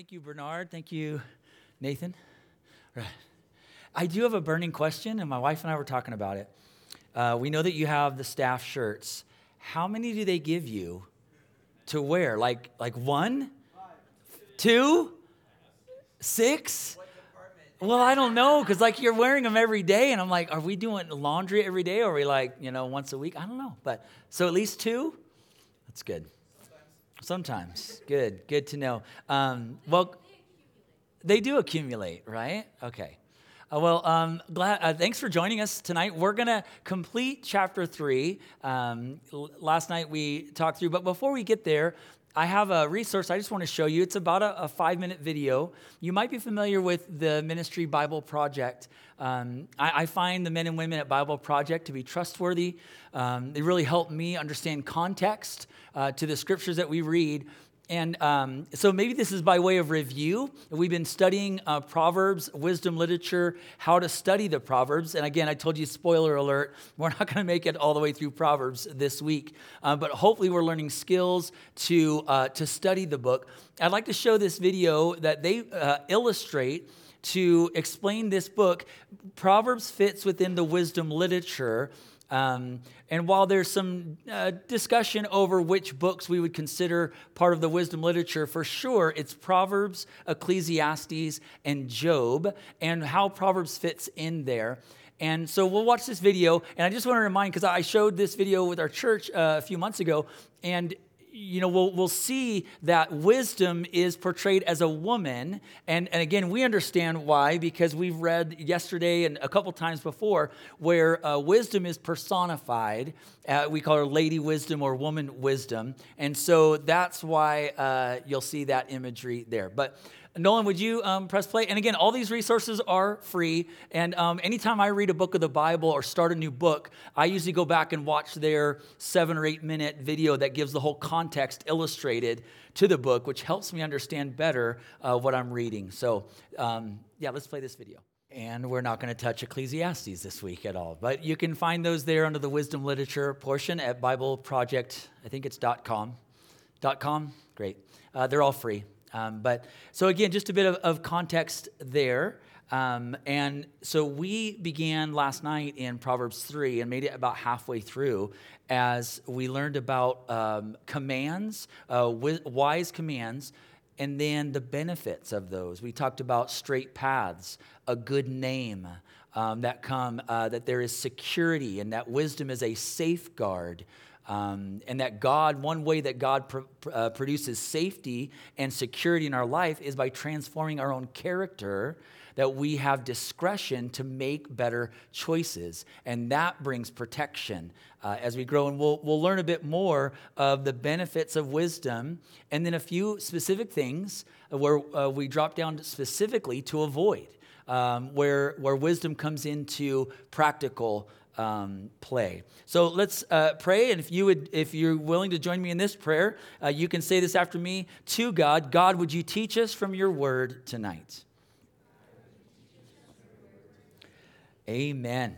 Thank you, Bernard. Thank you, Nathan. Right. I do have a burning question, and my wife and I were talking about it. Uh, we know that you have the staff shirts. How many do they give you to wear? Like, like one, two, six? Well, I don't know, because like you're wearing them every day, and I'm like, are we doing laundry every day, or are we like, you know, once a week? I don't know, but so at least two. That's good. Sometimes. Good. Good to know. Um, well, they do accumulate, right? Okay. Uh, well, um, glad, uh, thanks for joining us tonight. We're going to complete chapter three. Um, l- last night we talked through, but before we get there, I have a resource I just want to show you. It's about a, a five minute video. You might be familiar with the Ministry Bible Project. Um, I, I, find the men and women at Bible Project to be trustworthy. Um, they really help me understand context uh, to the scriptures that we read. And um, so maybe this is by way of review. We've been studying uh, Proverbs, wisdom literature, how to study the Proverbs. And again, I told you, spoiler alert, we're not going to make it all the way through Proverbs this week. Uh, but hopefully, we're learning skills to, uh, to study the book. I'd like to show this video that they uh, illustrate to explain this book. Proverbs fits within the wisdom literature. Um, and while there's some uh, discussion over which books we would consider part of the wisdom literature, for sure it's Proverbs, Ecclesiastes, and Job, and how Proverbs fits in there. And so we'll watch this video. And I just want to remind, because I showed this video with our church uh, a few months ago, and you know, we'll, we'll see that wisdom is portrayed as a woman. And, and again, we understand why, because we've read yesterday and a couple times before where uh, wisdom is personified. Uh, we call her lady wisdom or woman wisdom. And so that's why uh, you'll see that imagery there. But Nolan, would you um, press play? And again, all these resources are free. And um, anytime I read a book of the Bible or start a new book, I usually go back and watch their seven or eight minute video that gives the whole context illustrated to the book, which helps me understand better uh, what I'm reading. So, um, yeah, let's play this video. And we're not going to touch Ecclesiastes this week at all. But you can find those there under the wisdom literature portion at Bible Project, I think it's .com. .com? Great. Uh, they're all free. Um, but so again, just a bit of, of context there. Um, and so we began last night in Proverbs 3 and made it about halfway through as we learned about um, commands, uh, wise commands, and then the benefits of those. We talked about straight paths, a good name. Um, that come uh, that there is security and that wisdom is a safeguard um, and that God, one way that God pr- uh, produces safety and security in our life is by transforming our own character, that we have discretion to make better choices. And that brings protection uh, as we grow. And we'll, we'll learn a bit more of the benefits of wisdom and then a few specific things where uh, we drop down specifically to avoid. Um, where, where wisdom comes into practical um, play. So let's uh, pray, and if you would, if you're willing to join me in this prayer, uh, you can say this after me to God. God, would you teach us from your word tonight? Amen.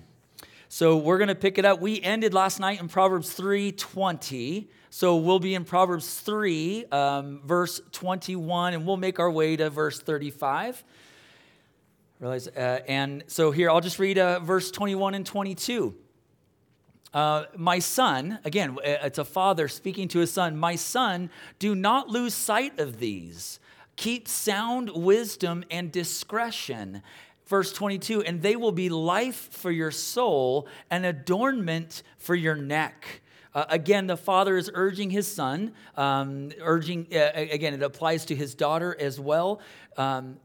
So we're going to pick it up. We ended last night in Proverbs 3:20. So we'll be in Proverbs 3, um, verse 21, and we'll make our way to verse 35. Realize, uh, and so here, I'll just read uh, verse 21 and 22. Uh, my son, again, uh, it's a father speaking to his son, my son, do not lose sight of these. Keep sound wisdom and discretion. Verse 22, and they will be life for your soul and adornment for your neck. Uh, again, the father is urging his son, um, urging, uh, again, it applies to his daughter as well. Um,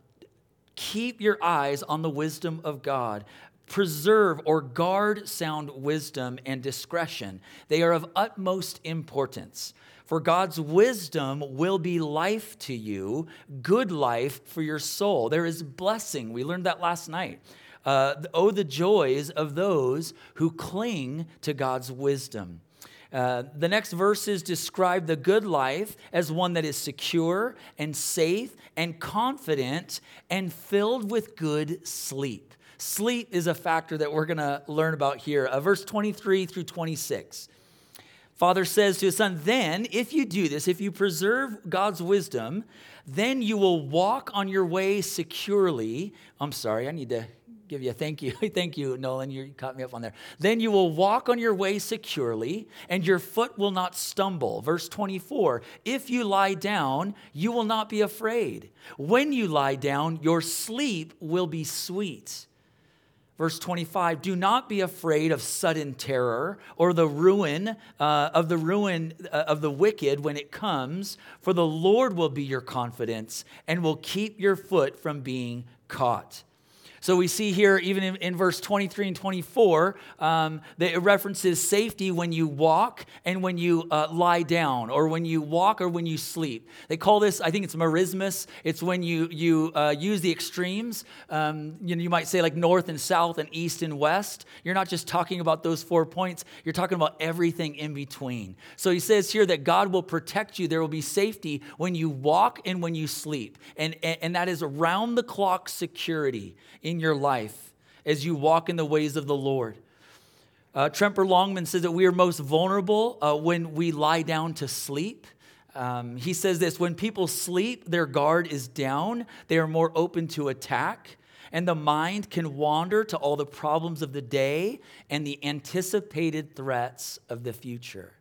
Keep your eyes on the wisdom of God. Preserve or guard sound wisdom and discretion. They are of utmost importance. For God's wisdom will be life to you, good life for your soul. There is blessing. We learned that last night. Uh, oh, the joys of those who cling to God's wisdom. Uh, the next verses describe the good life as one that is secure and safe and confident and filled with good sleep. Sleep is a factor that we're going to learn about here. Uh, verse 23 through 26. Father says to his son, Then, if you do this, if you preserve God's wisdom, Then you will walk on your way securely. I'm sorry, I need to give you a thank you. thank you, Nolan. You caught me up on there. Then you will walk on your way securely, and your foot will not stumble. Verse 24 If you lie down, you will not be afraid. When you lie down, your sleep will be sweet. Verse 25, do not be afraid of sudden terror or the ruin uh, of the ruin uh, of the wicked when it comes, for the Lord will be your confidence and will keep your foot from being caught. So we see here, even in, in verse 23 and 24, um, that it references safety when you walk and when you uh, lie down, or when you walk or when you sleep. They call this, I think it's merismus. It's when you, you uh, use the extremes. Um, you, know, you might say like north and south and east and west. You're not just talking about those four points, you're talking about everything in between. So he says here that God will protect you. There will be safety when you walk and when you sleep. And, and, and that is around the clock security in your life as you walk in the ways of the Lord. Uh, Tremper Longman says that we are most vulnerable uh, when we lie down to sleep. Um, he says this when people sleep, their guard is down, they are more open to attack, and the mind can wander to all the problems of the day and the anticipated threats of the future.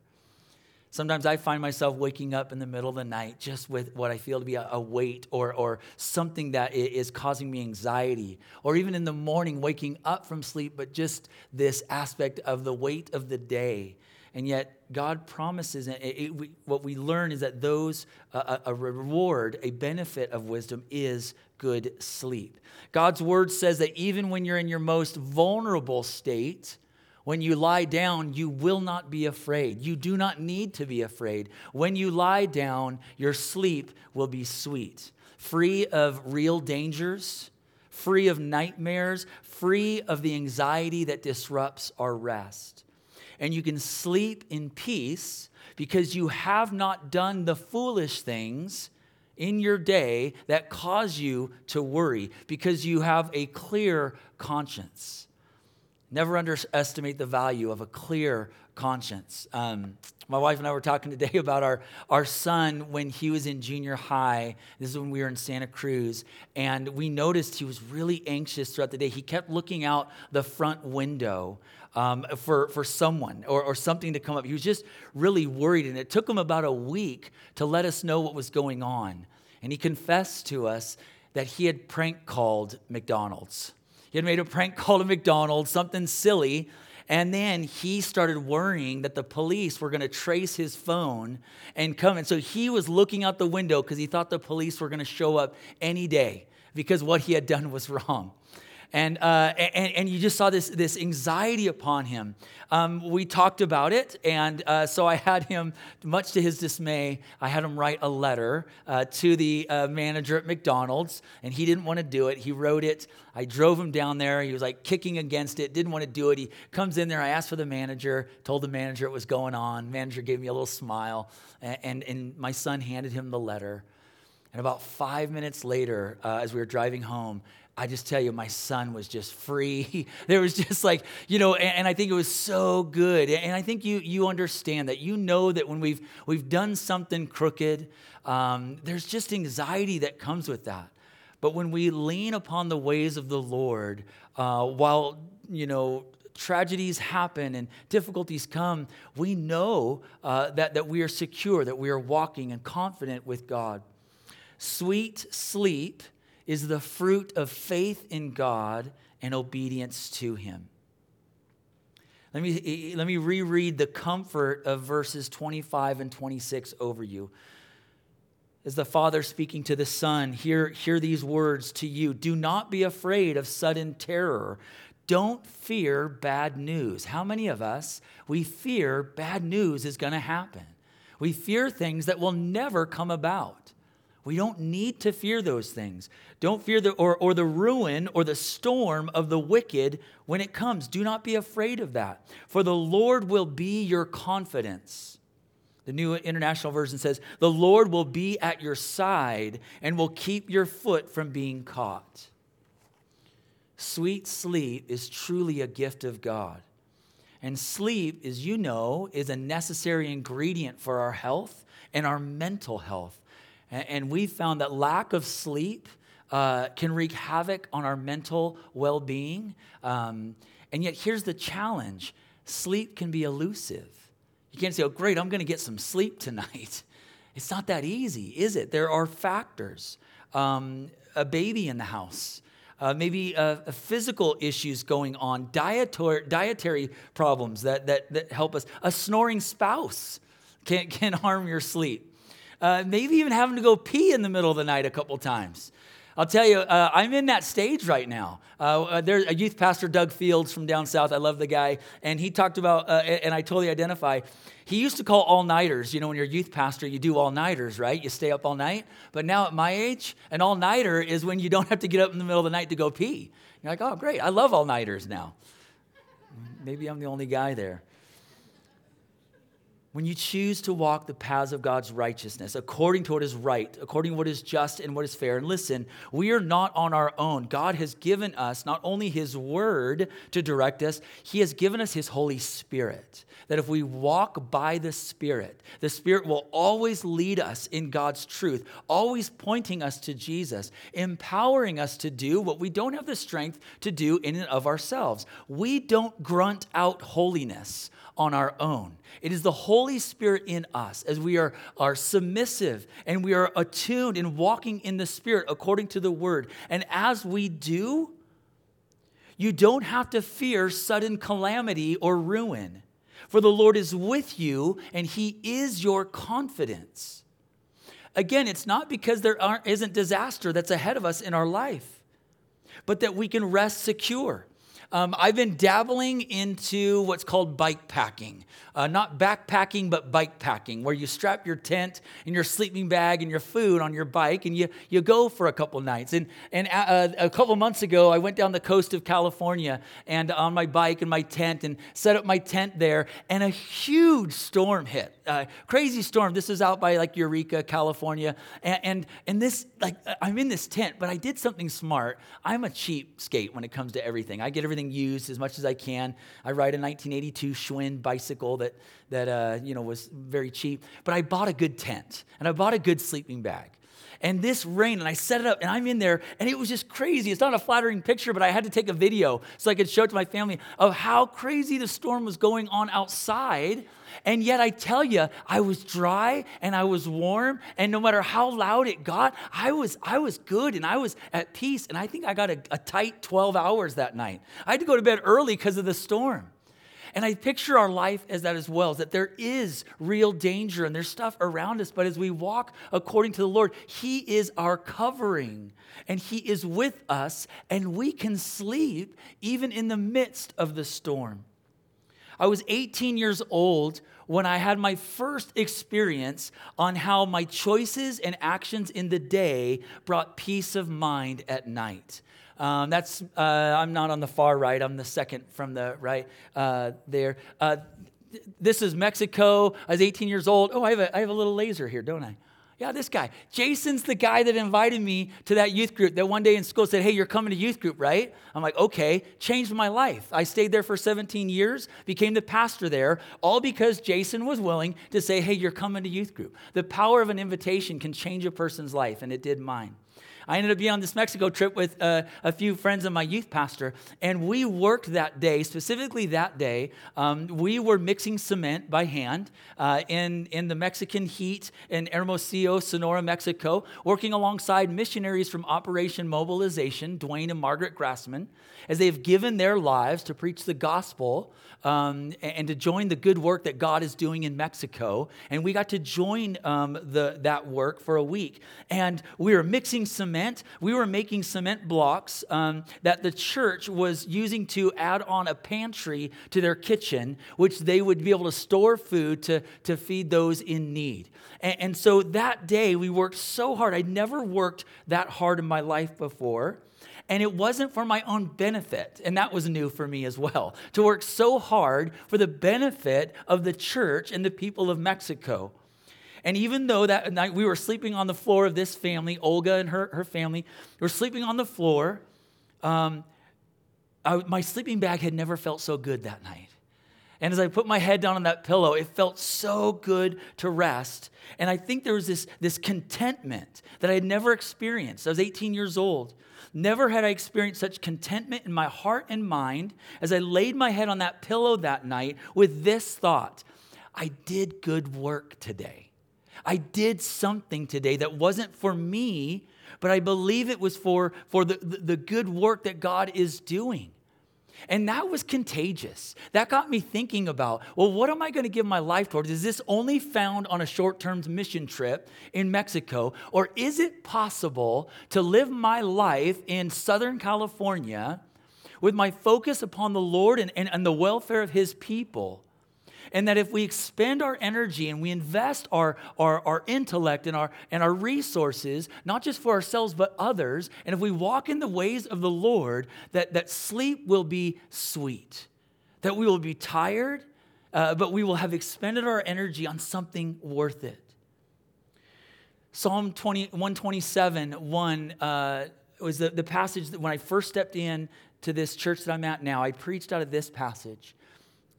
Sometimes I find myself waking up in the middle of the night just with what I feel to be a, weight or, or something that is causing me anxiety. Or even in the morning, waking up from sleep, but just this aspect of the weight of the day. And yet, God promises, and it, it, we, what we learn is that those, uh, a reward, a benefit of wisdom is good sleep. God's word says that even when you're in your most vulnerable state, when you lie down, you will not be afraid. You do not need to be afraid. When you lie down, your sleep will be sweet, free of real dangers, free of nightmares, free of the anxiety that disrupts our rest. And you can sleep in peace because you have not done the foolish things in your day that cause you to worry because you have a clear conscience. Never underestimate the value of a clear conscience. Um, my wife and I were talking today about our, our son when he was in junior high. This is when we were in Santa Cruz. And we noticed he was really anxious throughout the day. He kept looking out the front window um, for, for someone or, or something to come up. He was just really worried. And it took him about a week to let us know what was going on. And he confessed to us that he had prank called McDonald's. He had made a prank call to McDonald's, something silly. And then he started worrying that the police were going to trace his phone and come. And so he was looking out the window because he thought the police were going to show up any day because what he had done was wrong and, uh, and, and you just saw this, this anxiety upon him. Um, we talked about it, and uh, so I had him, much to his dismay, I had him write a letter uh, to the uh, manager at McDonald's, and he didn't want to do it. He wrote it. I drove him down there. He was like kicking against it, didn't want to do it. He comes in there. I asked for the manager, told the manager what was going on. Manager gave me a little smile, and, and, and my son handed him the letter. And about five minutes later, uh, as we were driving home, I just tell you, my son was just free. there was just like, you know, and, and, I think it was so good. And I think you you understand that. You know that when we've we've done something crooked, um, there's just anxiety that comes with that. But when we lean upon the ways of the Lord, uh, while you know tragedies happen and difficulties come, we know uh, that that we are secure, that we are walking and confident with God. Sweet sleep is the fruit of faith in God and obedience to Him. Let me, let me reread the comfort of verses 25 and 26 over you. As the Father speaking to the Son, hear, hear these words to you Do not be afraid of sudden terror. Don't fear bad news. How many of us, we fear bad news is going to happen? We fear things that will never come about. We don't need to fear those things. Don't fear the or, or the ruin or the storm of the wicked when it comes. Do not be afraid of that. For the Lord will be your confidence. The New International Version says, The Lord will be at your side and will keep your foot from being caught. Sweet sleep is truly a gift of God. And sleep, as you know, is a necessary ingredient for our health and our mental health. And, we found that lack of sleep uh, can wreak havoc on our mental well being. Um, and yet, here's the challenge sleep can be elusive. You can't say, oh, great, I'm going to get some sleep tonight. It's not that easy, is it? There are factors. Um, a baby in the house, uh, maybe uh, physical issues going on, dietary, dietary problems that, that, that help us. A snoring spouse can, can harm your sleep. Uh, maybe even having to go pee in the middle of the night a couple times. I'll tell you, uh, I'm in that stage right now. Uh, uh, there's a youth pastor, Doug Fields from down south. I love the guy. And he talked about, uh, and I totally identify, he used to call all nighters. You know, when you're a youth pastor, you do all nighters, right? You stay up all night. But now at my age, an all nighter is when you don't have to get up in the middle of the night to go pee. You're like, oh, great. I love all nighters now. Maybe I'm the only guy there. When you choose to walk the paths of God's righteousness, according to what is right, according to what is just and what is fair, and listen, we are not on our own. God has given us not only His Word to direct us, He has given us His Holy Spirit. That if we walk by the Spirit, the Spirit will always lead us in God's truth, always pointing us to Jesus, empowering us to do what we don't have the strength to do in and of ourselves. We don't grunt out holiness on our own. It is the Holy Spirit in us as we are, are submissive and we are attuned and walking in the Spirit according to the Word. And as we do, you don't have to fear sudden calamity or ruin, for the Lord is with you and He is your confidence. Again, it's not because there aren't, isn't disaster that's ahead of us in our life, but that we can rest secure. Um, I've been dabbling into what's called bike packing. Uh, not backpacking, but bike packing, where you strap your tent and your sleeping bag and your food on your bike and you, you go for a couple nights. And, and uh, a couple months ago, I went down the coast of California and on my bike and my tent and set up my tent there, and a huge storm hit. Uh, crazy storm. This is out by like Eureka, California. And, and, and this, like, I'm in this tent, but I did something smart. I'm a cheapskate when it comes to everything. I get everything used as much as I can. I ride a 1982 Schwinn bicycle that, that uh, you know, was very cheap. But I bought a good tent and I bought a good sleeping bag. And this rain, and I set it up, and I'm in there, and it was just crazy. It's not a flattering picture, but I had to take a video so I could show it to my family of how crazy the storm was going on outside. And yet, I tell you, I was dry and I was warm, and no matter how loud it got, I was, I was good and I was at peace. And I think I got a, a tight 12 hours that night. I had to go to bed early because of the storm. And I picture our life as that as well, is that there is real danger and there's stuff around us. But as we walk according to the Lord, He is our covering and He is with us, and we can sleep even in the midst of the storm. I was 18 years old when I had my first experience on how my choices and actions in the day brought peace of mind at night. Um, that's uh, I'm not on the far right. I'm the second from the right uh, there. Uh, this is Mexico. I was 18 years old. Oh, I have, a, I have a little laser here, don't I? Yeah, this guy. Jason's the guy that invited me to that youth group that one day in school said, Hey, you're coming to youth group, right? I'm like, Okay. Changed my life. I stayed there for 17 years, became the pastor there, all because Jason was willing to say, Hey, you're coming to youth group. The power of an invitation can change a person's life, and it did mine. I ended up being on this Mexico trip with uh, a few friends of my youth pastor, and we worked that day, specifically that day. Um, we were mixing cement by hand uh, in, in the Mexican heat in Hermosillo, Sonora, Mexico, working alongside missionaries from Operation Mobilization, Dwayne and Margaret Grassman, as they have given their lives to preach the gospel um, and to join the good work that God is doing in Mexico. And we got to join um, the, that work for a week. And we were mixing cement. We were making cement blocks um, that the church was using to add on a pantry to their kitchen, which they would be able to store food to, to feed those in need. And, and so that day, we worked so hard. I'd never worked that hard in my life before. And it wasn't for my own benefit. And that was new for me as well to work so hard for the benefit of the church and the people of Mexico. And even though that night we were sleeping on the floor of this family, Olga and her, her family were sleeping on the floor, um, I, my sleeping bag had never felt so good that night. And as I put my head down on that pillow, it felt so good to rest. And I think there was this, this contentment that I had never experienced. I was 18 years old. Never had I experienced such contentment in my heart and mind as I laid my head on that pillow that night with this thought I did good work today. I did something today that wasn't for me, but I believe it was for, for the, the, good work that God is doing. And that was contagious. That got me thinking about, well, what am I going to give my life towards? Is this only found on a short term mission trip in Mexico? Or is it possible to live my life in Southern California with my focus upon the Lord and, and, and the welfare of His people? And that if we expend our energy and we invest our, our, our intellect and our, and our resources, not just for ourselves, but others, and if we walk in the ways of the Lord, that, that sleep will be sweet, that we will be tired, uh, but we will have expended our energy on something worth it. Psalm 20, 127, 1 uh, was the, the passage that when I first stepped in to this church that I'm at now, I preached out of this passage.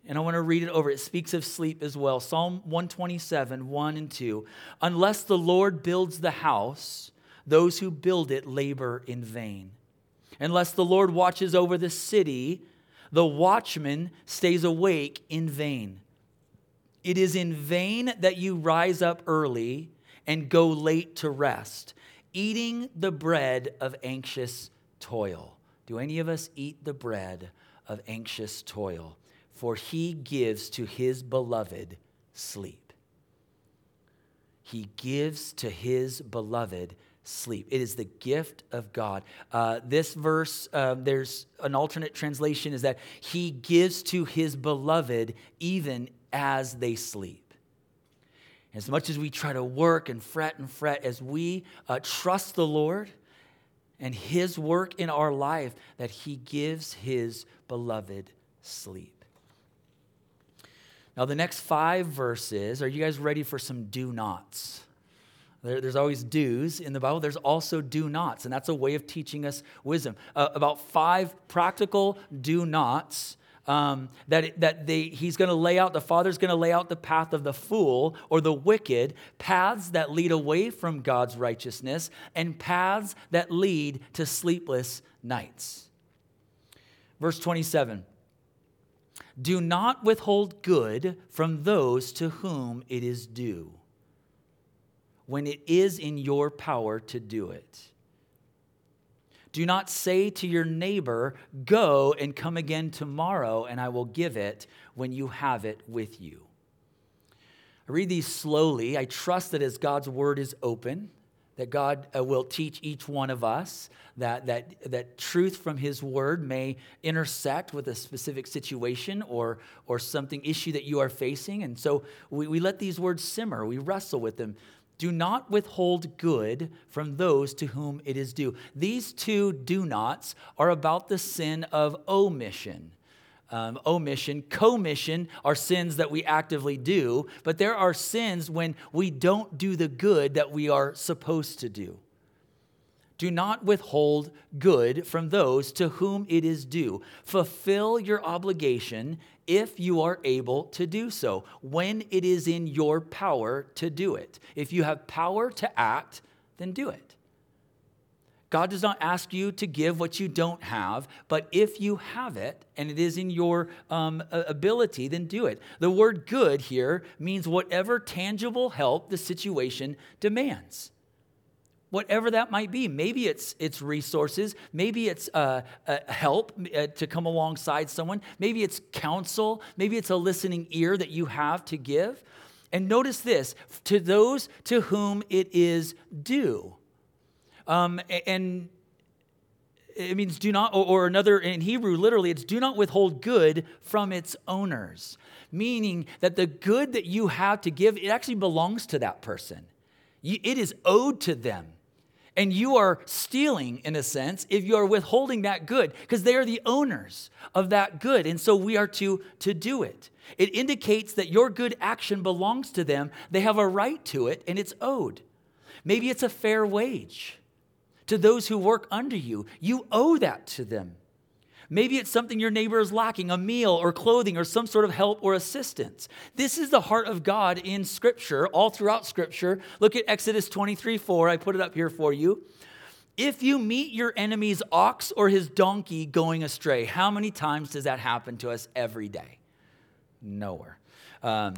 And I want to read it over. It speaks of sleep as well. Psalm 127, 1 and 2. Unless the Lord builds the house, those who build it labor in vain. Unless the Lord watches over the city, the watchman stays awake in vain. It is in vain that you rise up early and go late to rest, eating the bread of anxious toil. Do any of us eat the bread of anxious toil? For he gives to his beloved sleep. He gives to his beloved sleep. It is the gift of God. Uh, this verse, uh, there's an alternate translation, is that he gives to his beloved even as they sleep. As much as we try to work and fret and fret, as we uh, trust the Lord and his work in our life, that he gives his beloved sleep. Now, the next five verses, are you guys ready for some do nots? There, there's always do's in the Bible. There's also do nots, and that's a way of teaching us wisdom. Uh, about five practical do nots um, that, that they, he's going to lay out, the Father's going to lay out the path of the fool or the wicked, paths that lead away from God's righteousness, and paths that lead to sleepless nights. Verse 27. Do not withhold good from those to whom it is due, when it is in your power to do it. Do not say to your neighbor, Go and come again tomorrow, and I will give it when you have it with you. I read these slowly. I trust that as God's word is open, that God uh, will teach each one of us, that, that, that truth from His Word may intersect with a specific situation or, or something, issue that you are facing. And so we, we let these words simmer, we wrestle with them. Do not withhold good from those to whom it is due. These two do nots are about the sin of omission um, omission. Commission are sins that we actively do, but there are sins when we don't do the good that we are supposed to do. Do not withhold good from those to whom it is due. Fulfill your obligation if you are able to do so, when it is in your power to do it. If you have power to act, then do it. God does not ask you to give what you don't have, but if you have it and it is in your um, ability, then do it. The word good here means whatever tangible help the situation demands. Whatever that might be. Maybe it's, it's resources. Maybe it's uh, uh, help uh, to come alongside someone. Maybe it's counsel. Maybe it's a listening ear that you have to give. And notice this to those to whom it is due. Um, and it means do not, or another in Hebrew, literally, it's do not withhold good from its owners, meaning that the good that you have to give, it actually belongs to that person. It is owed to them. And you are stealing, in a sense, if you are withholding that good, because they are the owners of that good. And so we are to, to do it. It indicates that your good action belongs to them. They have a right to it, and it's owed. Maybe it's a fair wage to those who work under you. You owe that to them. Maybe it's something your neighbor is lacking a meal or clothing or some sort of help or assistance. This is the heart of God in Scripture, all throughout Scripture. Look at Exodus 23 4. I put it up here for you. If you meet your enemy's ox or his donkey going astray, how many times does that happen to us every day? Nowhere. Um,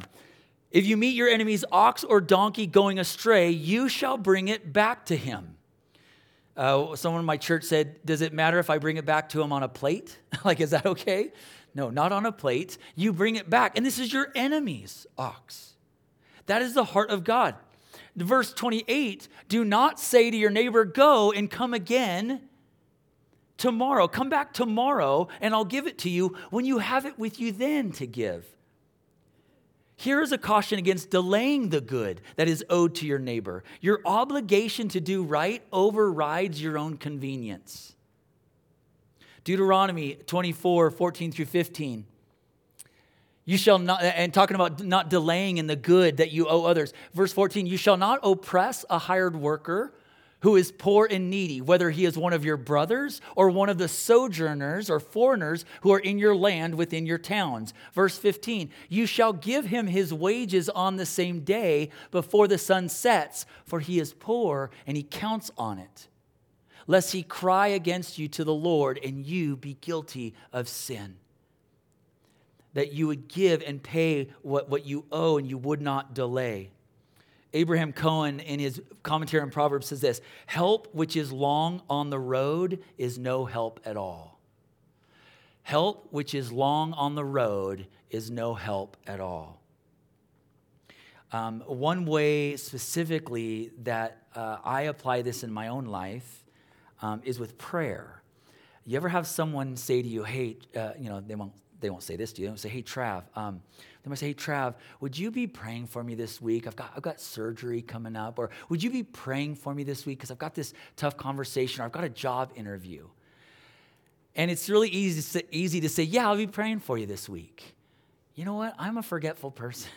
if you meet your enemy's ox or donkey going astray, you shall bring it back to him. Uh, someone in my church said, Does it matter if I bring it back to him on a plate? like, is that okay? No, not on a plate. You bring it back. And this is your enemy's ox. That is the heart of God. Verse 28 Do not say to your neighbor, Go and come again tomorrow. Come back tomorrow, and I'll give it to you when you have it with you then to give. Here is a caution against delaying the good that is owed to your neighbor. Your obligation to do right overrides your own convenience. Deuteronomy 24, 14 through 15. You shall not, and talking about not delaying in the good that you owe others. Verse 14, you shall not oppress a hired worker who is poor and needy, whether he is one of your brothers or one of the sojourners or foreigners who are in your land within your towns. Verse 15, you shall give him his wages on the same day before the sun sets, for he is poor and he counts on it, lest he cry against you to the Lord and you be guilty of sin. That you would give and pay what, what you owe and you would not delay. Abraham Cohen, in his commentary on Proverbs, says this Help which is long on the road is no help at all. Help which is long on the road is no help at all. Um, one way specifically that uh, I apply this in my own life um, is with prayer. You ever have someone say to you, hey, uh, you know, they won't, they won't say this to you, they won't say, hey, Trav, um, they might say, hey, Trav, would you be praying for me this week? I've got, I've got surgery coming up. Or would you be praying for me this week because I've got this tough conversation or I've got a job interview? And it's really easy to, say, easy to say, yeah, I'll be praying for you this week. You know what? I'm a forgetful person.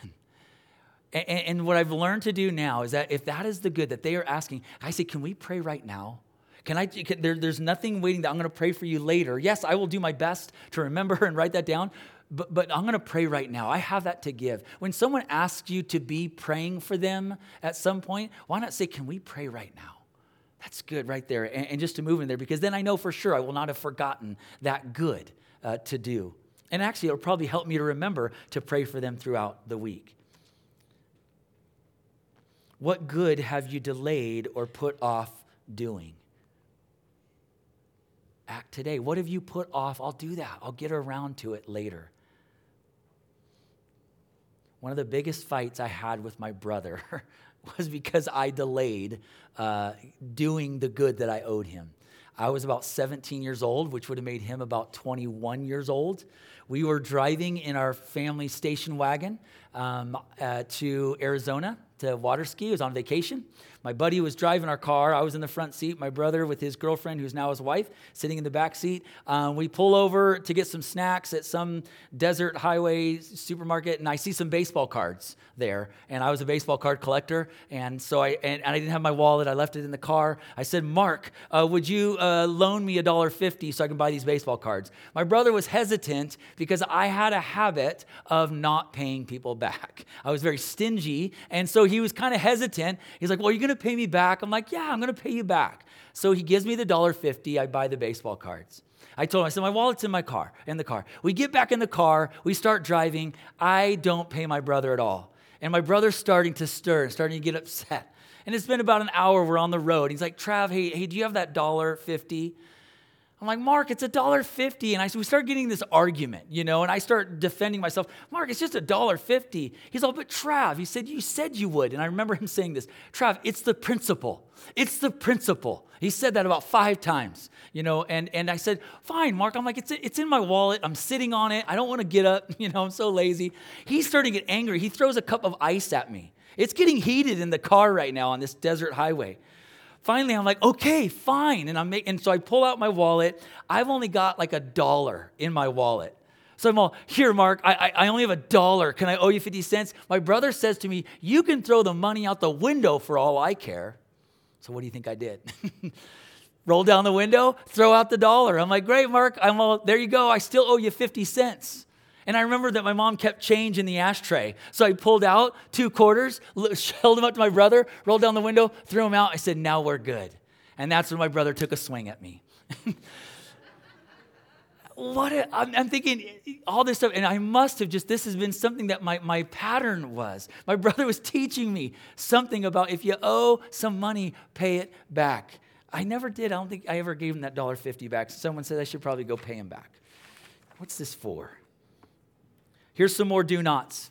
and, and what I've learned to do now is that if that is the good that they are asking, I say, can we pray right now? Can I? Can, there, there's nothing waiting that I'm going to pray for you later. Yes, I will do my best to remember and write that down but, but I'm going to pray right now. I have that to give. When someone asks you to be praying for them at some point, why not say, Can we pray right now? That's good right there. And, and just to move in there, because then I know for sure I will not have forgotten that good uh, to do. And actually, it'll probably help me to remember to pray for them throughout the week. What good have you delayed or put off doing? Act today. What have you put off? I'll do that. I'll get around to it later. One of the biggest fights I had with my brother was because I delayed uh, doing the good that I owed him. I was about 17 years old, which would have made him about 21 years old. We were driving in our family station wagon um, uh, to Arizona to water ski. I was on vacation. My buddy was driving our car. I was in the front seat. My brother, with his girlfriend, who's now his wife, sitting in the back seat. Um, we pull over to get some snacks at some desert highway supermarket, and I see some baseball cards there. And I was a baseball card collector, and so I and, and I didn't have my wallet. I left it in the car. I said, "Mark, uh, would you uh, loan me a dollar fifty so I can buy these baseball cards?" My brother was hesitant because I had a habit of not paying people back. I was very stingy, and so he was kind of hesitant. He's like, "Well, you're gonna pay me back? I'm like, Yeah, I'm going to pay you back. So he gives me the $1.50. I buy the baseball cards. I told him, I said, My wallet's in my car, in the car. We get back in the car, we start driving. I don't pay my brother at all. And my brother's starting to stir, and starting to get upset. And it's been about an hour, we're on the road. He's like, Trav, hey, hey, do you have that dollar fifty? I'm like, Mark, it's a dollar fifty. And I we start getting this argument, you know, and I start defending myself. Mark, it's just a dollar fifty. He's all, but Trav, he said, you said you would. And I remember him saying this, Trav, it's the principle. It's the principle. He said that about five times, you know, and, and I said, fine, Mark. I'm like, it's, it's in my wallet. I'm sitting on it. I don't want to get up. You know, I'm so lazy. He's starting to get angry. He throws a cup of ice at me. It's getting heated in the car right now on this desert highway finally I'm like, okay, fine. And I'm making, and so I pull out my wallet. I've only got like a dollar in my wallet. So I'm all, here, Mark, I, I, only have a dollar. Can I owe you 50 cents? My brother says to me, you can throw the money out the window for all I care. So what do you think I did? Roll down the window, throw out the dollar. I'm like, great, Mark. I'm all, there you go. I still owe you 50 cents. And I remember that my mom kept change in the ashtray. So I pulled out two quarters, held them up to my brother, rolled down the window, threw them out. I said, now we're good. And that's when my brother took a swing at me. what a, I'm, I'm, thinking eh, all this stuff, and I must have just, this has been something that my, my pattern was. My brother was teaching me something about if you owe some money, pay it back. I never did. I don't think I ever gave him that dollar fifty back. Someone said I should probably go pay him back. What's this for? Here's some more do nots.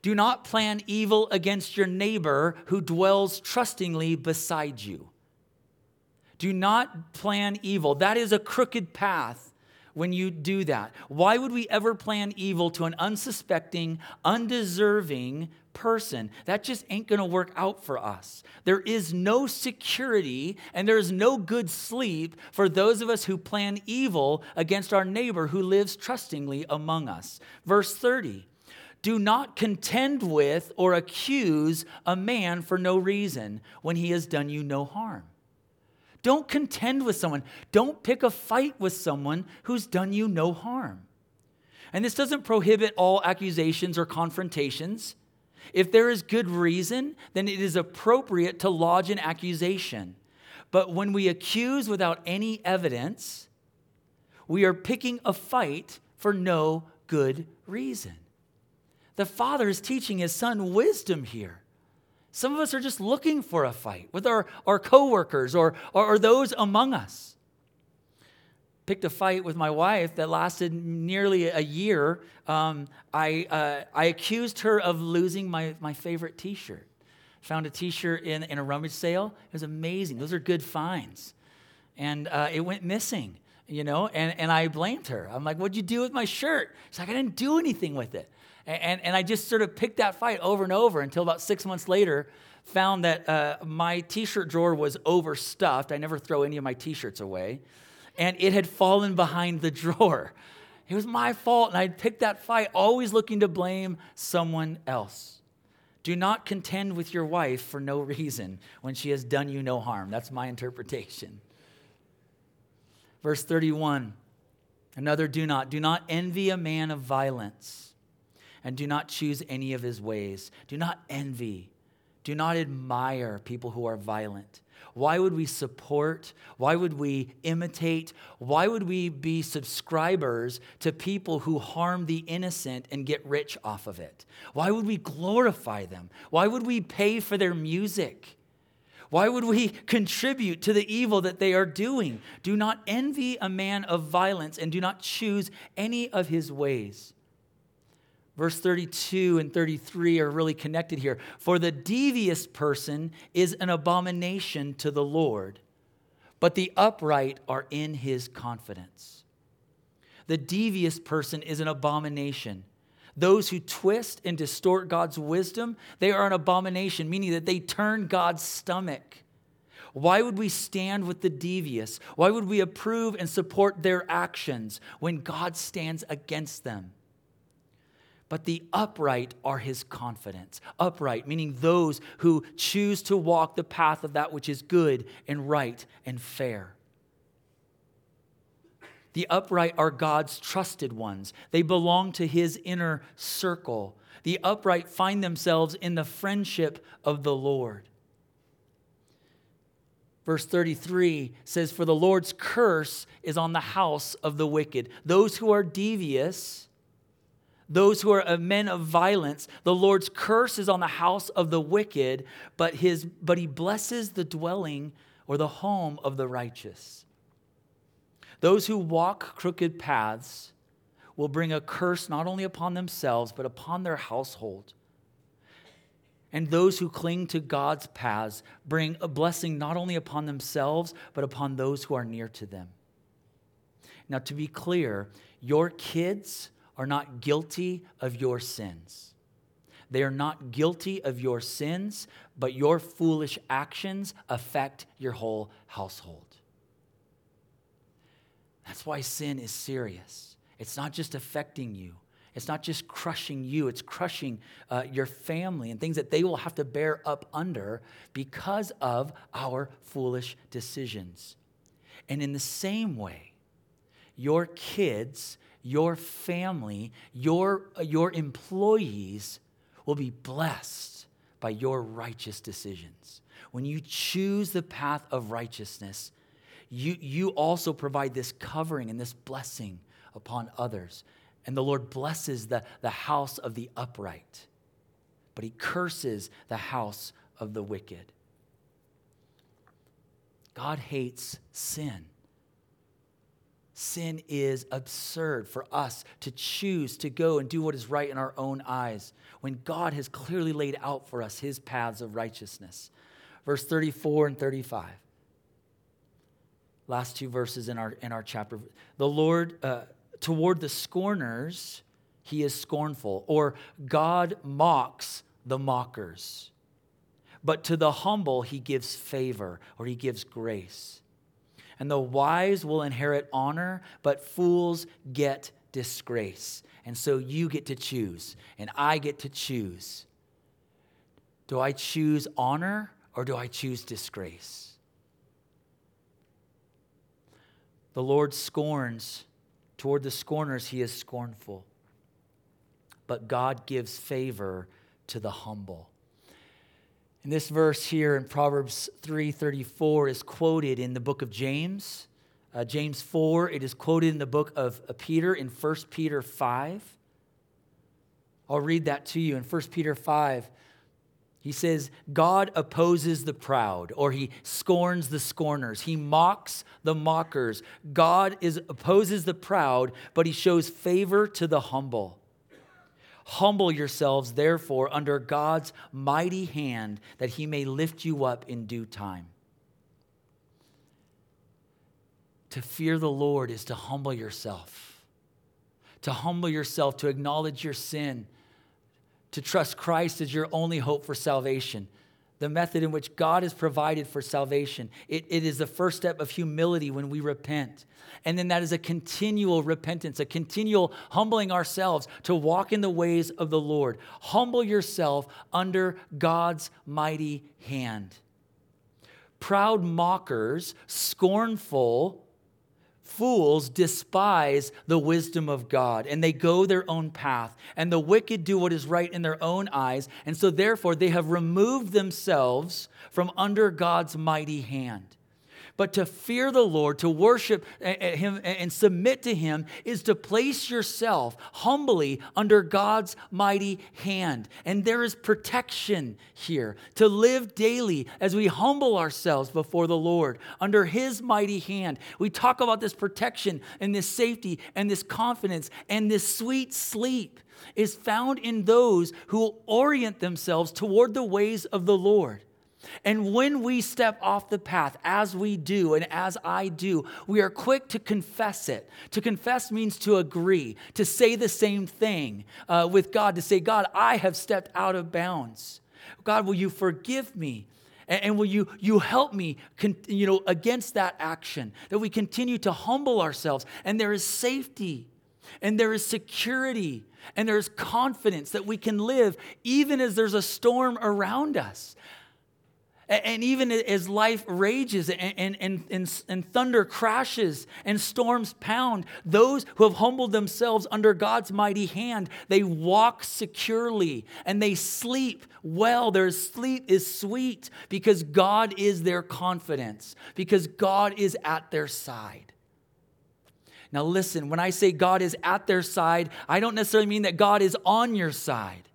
Do not plan evil against your neighbor who dwells trustingly beside you. Do not plan evil. That is a crooked path when you do that. Why would we ever plan evil to an unsuspecting, undeserving person? That just ain't to work out for us. There is no security and there is no good sleep for those of us who plan evil against our neighbor who lives trustingly among us. Verse 30. Do not contend with or accuse a man for no reason when he has done you no harm. Don't contend with someone. Don't pick a fight with someone who's done you no harm. And this doesn't prohibit all accusations or confrontations. If there is good reason, then it is appropriate to lodge an accusation. But when we accuse without any evidence, we are picking a fight for no good reason. The father is teaching his son wisdom here. Some of us are just looking for a fight with our, our coworkers or, or, or those among us. Picked a fight with my wife that lasted nearly a year. Um, I, uh, I accused her of losing my, my favorite t shirt. Found a t shirt in, in a rummage sale. It was amazing. Those are good finds. And uh, it went missing, you know, and, and I blamed her. I'm like, What'd you do with my shirt? She's like, I didn't do anything with it. And, and I just sort of picked that fight over and over until about six months later, found that uh, my t shirt drawer was overstuffed. I never throw any of my t shirts away. And it had fallen behind the drawer. It was my fault, and I'd picked that fight, always looking to blame someone else. Do not contend with your wife for no reason when she has done you no harm. That's my interpretation. Verse 31 another do not. Do not envy a man of violence and do not choose any of his ways. Do not envy. Do not admire people who are violent. Why would we support? Why would we imitate? Why would we be subscribers to people who harm the innocent and get rich off of it? Why would we glorify them? Why would we pay for their music? Why would we contribute to the evil that they are doing? Do not envy a man of violence and do not choose any of his ways. Verse 32 and 33 are really connected here. For the devious person is an abomination to the Lord, but the upright are in his confidence. The devious person is an abomination. Those who twist and distort God's wisdom, they are an abomination, meaning that they turn God's stomach. Why would we stand with the devious? Why would we approve and support their actions when God stands against them? But the upright are his confidence. Upright, meaning those who choose to walk the path of that which is good and right and fair. The upright are God's trusted ones, they belong to his inner circle. The upright find themselves in the friendship of the Lord. Verse 33 says, For the Lord's curse is on the house of the wicked. Those who are devious, those who are men of violence. The Lord's curse is on the house of the wicked, but, his, but he blesses the dwelling or the home of the righteous. Those who walk crooked paths will bring a curse not only upon themselves, but upon their household. And those who cling to God's paths bring a blessing not only upon themselves, but upon those who are near to them. Now, to be clear, your kids are not guilty of your sins. They are not guilty of your sins, but your foolish actions affect your whole household. That's why sin is serious. It's not just affecting you, it's not just crushing you, it's crushing uh, your family and things that they will have to bear up under because of our foolish decisions. And in the same way, your kids, your family, your, your employees will be blessed by your righteous decisions. When you choose the path of righteousness, you, you also provide this covering and this blessing upon others. And the Lord blesses the, the house of the upright, but he curses the house of the wicked. God hates sin. Sin is absurd for us to choose to go and do what is right in our own eyes when God has clearly laid out for us his paths of righteousness. Verse 34 and 35. Last two verses in our, in our chapter. The Lord, uh, toward the scorners, he is scornful, or God mocks the mockers. But to the humble, he gives favor or he gives grace. And the wise will inherit honor, but fools get disgrace. And so you get to choose, and I get to choose. Do I choose honor or do I choose disgrace? The Lord scorns, toward the scorners, he is scornful. But God gives favor to the humble. And this verse here in Proverbs 3:34 is quoted in the book of James. Uh, James 4, it is quoted in the book of uh, Peter in 1 Peter 5. I'll read that to you in 1 Peter 5. He says, God opposes the proud, or he scorns the scorners. He mocks the mockers. God is, opposes the proud, but he shows favor to the humble. Humble yourselves, therefore, under God's mighty hand, that he may lift you up in due time. To fear the Lord is to humble yourself, to humble yourself, to acknowledge your sin, to trust Christ as your only hope for salvation the method in which God has provided for salvation. It, it is the first step of humility when we repent. And then that is a continual repentance, a continual humbling ourselves to walk in the ways of the Lord. Humble yourself under God's mighty hand. Proud mockers, scornful, Fools despise the wisdom of God and they go their own path, and the wicked do what is right in their own eyes, and so therefore they have removed themselves from under God's mighty hand. But to fear the Lord, to worship Him and submit to Him, is to place yourself humbly under God's mighty hand. And there is protection here to live daily as we humble ourselves before the Lord under His mighty hand. We talk about this protection and this safety and this confidence and this sweet sleep is found in those who orient themselves toward the ways of the Lord. And when we step off the path, as we do and as I do, we are quick to confess it. To confess means to agree, to say the same thing uh, with God, to say, God, I have stepped out of bounds. God, will you forgive me? And, and will you, you help me con- you know, against that action? That we continue to humble ourselves. And there is safety, and there is security, and there's confidence that we can live even as there's a storm around us. And even as life rages and, and, and, and, thunder crashes and storms pound, those who have humbled themselves under God's mighty hand, they walk securely and they sleep well. Their sleep is sweet because God is their confidence, because God is at their side. Now, listen, when I say God is at their side, I don't necessarily mean that God is on your side.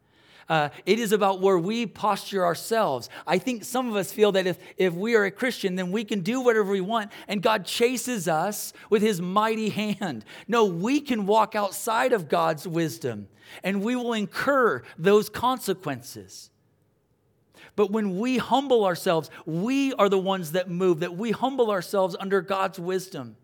Uh, it is about where we posture ourselves. I think some of us feel that if, if we are a Christian, then we can do whatever we want, and God chases us with his mighty hand. No, we can walk outside of God's wisdom, and we will incur those consequences. But when we humble ourselves, we are the ones that move, that we humble ourselves under God's wisdom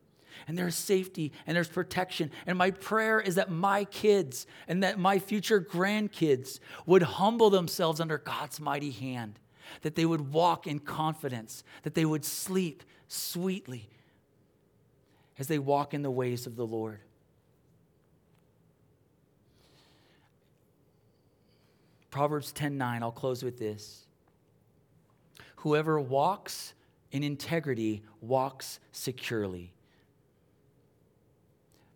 and there's safety and there's protection. And my prayer is that my kids and that my future grandkids would humble themselves under God's mighty hand, that they would walk in confidence, that they would sleep sweetly as they walk in the ways of the Lord. Proverbs 10:9, I'll close with this. Whoever walks in integrity walks securely.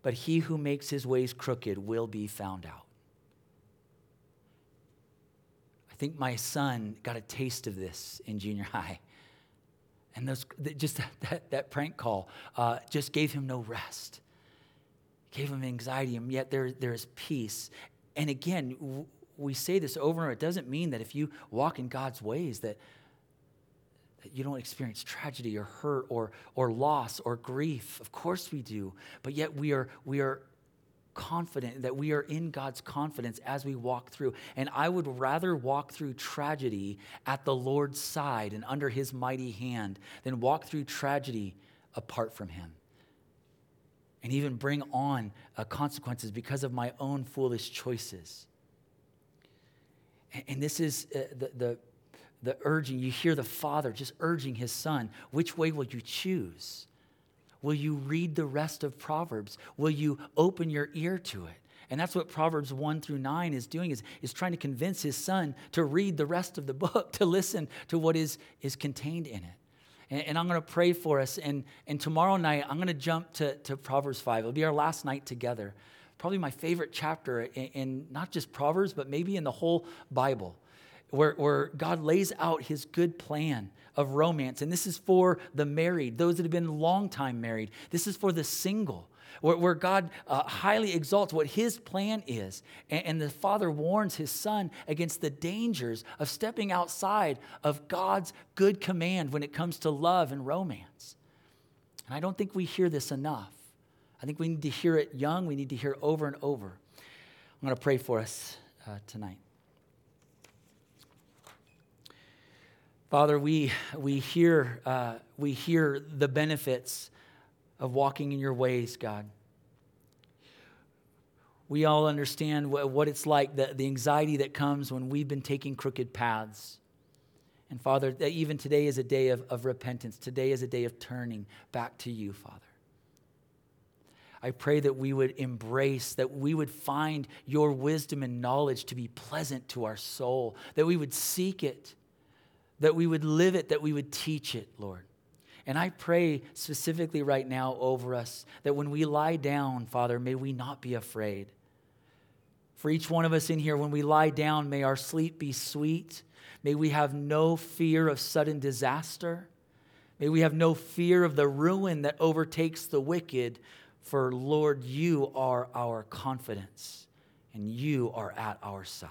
But he who makes his ways crooked will be found out. I think my son got a taste of this in junior high. And those, just that, that, prank call uh, just gave him no rest, gave him anxiety, and yet there, there is peace. And again, we say this over and over. It doesn't mean that if you walk in God's ways that, you don't experience tragedy or hurt or, or loss or grief. Of course we do. But yet we are, we are confident that we are in God's confidence as we walk through. And I would rather walk through tragedy at the Lord's side and under his mighty hand than walk through tragedy apart from him. And even bring on uh, consequences because of my own foolish choices. And, and this is uh, the, the, the urging. You hear the father just urging his son which way will you choose? Will you read the rest of Proverbs? Will you open your ear to it? And that's what Proverbs 1 through 9 is doing, is, is trying to convince his son to read the rest of the book, to listen to what is, is contained in it. And, and I'm going to pray for us. And, and tomorrow night, I'm going to jump to, to Proverbs 5. It'll be our last night together. Probably my favorite chapter in, in not just Proverbs, but maybe in the whole Bible where, where God lays out his good plan of romance. And this is for the married, those that have been long time married. This is for the single, where, where God uh, highly exalts what his plan is. And, and the father warns his son against the dangers of stepping outside of God's good command when it comes to love and romance. And I don't think we hear this enough. I think we need to hear it young, we need to hear it over and over. I'm going to pray for us uh, tonight. Father, we, we, hear, uh, we hear the benefits of walking in your ways, God. We all understand what, what it's like, the, the anxiety that comes when we've been taking crooked paths. And Father, even today is a day of, of repentance. Today is a day of turning back to you, Father. I pray that we would embrace, that we would find your wisdom and knowledge to be pleasant to our soul, that we would seek it that we would live it, that we would teach it, Lord. And I pray specifically right now over us that when we lie down, Father, may we not be afraid. For each one of us in here, when we lie down, may our sleep be sweet. May we have no fear of sudden disaster. May we have no fear of the ruin that overtakes the wicked. For Lord, you are our confidence and you are at our side.